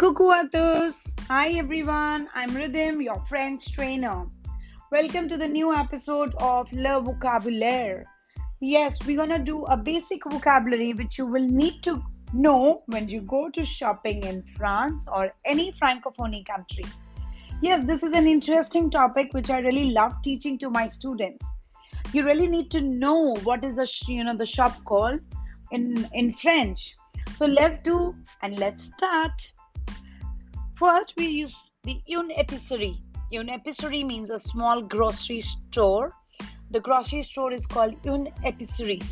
Tous! Hi everyone, I'm Rhythm, your French trainer. Welcome to the new episode of Le Vocabulaire. Yes, we're gonna do a basic vocabulary which you will need to know when you go to shopping in France or any francophone country. Yes, this is an interesting topic which I really love teaching to my students. You really need to know what is the you know the shop called in in French. So let's do and let's start. First, we use the une épicerie. Une épicerie means a small grocery store. The grocery store is called une épicerie.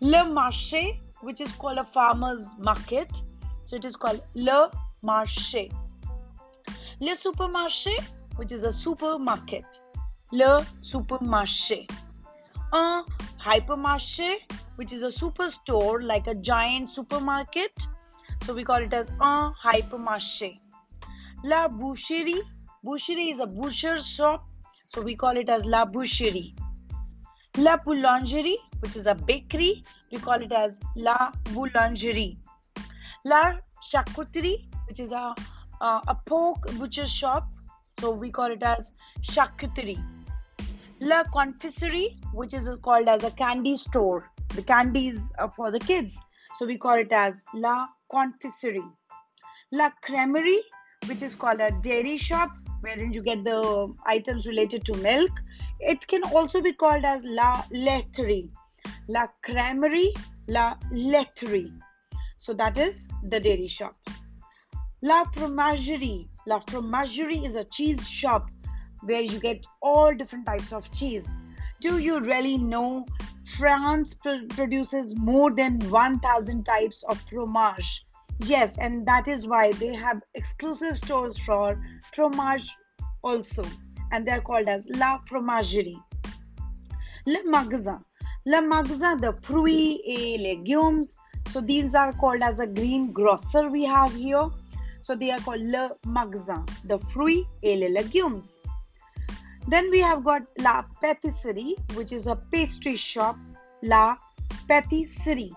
Le marché, which is called a farmer's market, so it is called le marché. Le supermarché, which is a supermarket. Le supermarché. Un hypermarché, which is a superstore like a giant supermarket. So we call it as un hypermarché. La boucherie. Boucherie is a butcher's shop. So we call it as la boucherie. La boulangerie, which is a bakery, we call it as la boulangerie. La charcuterie, which is a, a, a pork butcher shop, so we call it as charcuterie. La confiserie, which is called as a candy store. The candies are uh, for the kids, so we call it as la confiserie. La crèmerie, which is called a dairy shop, wherein you get the items related to milk. It can also be called as la laiterie. La crèmerie, la laiterie. So that is the dairy shop. La fromagerie. La fromagerie is a cheese shop where you get all different types of cheese. Do you really know France pr- produces more than 1000 types of fromage? Yes, and that is why they have exclusive stores for fromage also, and they're called as La Fromagerie. Le Magasin. Le Magasin, the fruits et eh, légumes. So these are called as a green grocer we have here. So they are called eh, Le Magasin, the fruits et les légumes. Then we have got La Pâtisserie, which is a pastry shop. La Pâtisserie.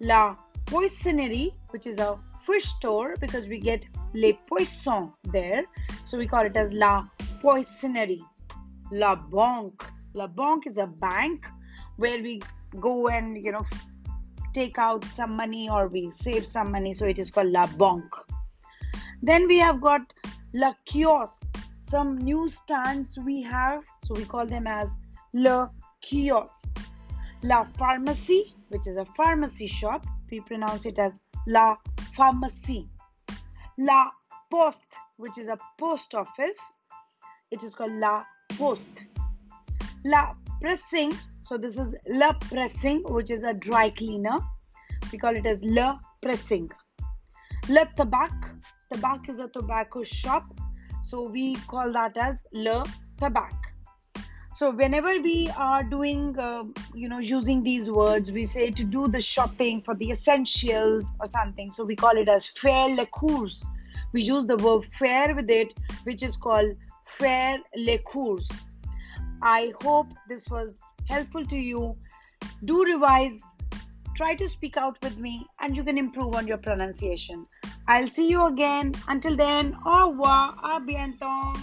La Poissonnerie, which is a fish store because we get les poissons there. So we call it as La Poissonnerie. La Banque. La Banque is a bank where we go and, you know, take out some money or we save some money. So it is called La Banque. Then we have got La Kiosque. Some newsstands we have. So we call them as Le Kiosque. La Pharmacie, which is a pharmacy shop. We pronounce it as La Pharmacie. La Poste, which is a post office. It is called La Poste. La Pressing, so this is La Pressing, which is a dry cleaner. We call it as La Pressing. La Tabac, Tabac is a tobacco shop. So we call that as Le Tabac. So whenever we are doing, uh, you know, using these words, we say to do the shopping for the essentials or something. So we call it as faire les courses. We use the verb faire with it, which is called faire les courses. I hope this was helpful to you. Do revise, try to speak out with me, and you can improve on your pronunciation. I'll see you again. Until then, au revoir, à bientôt.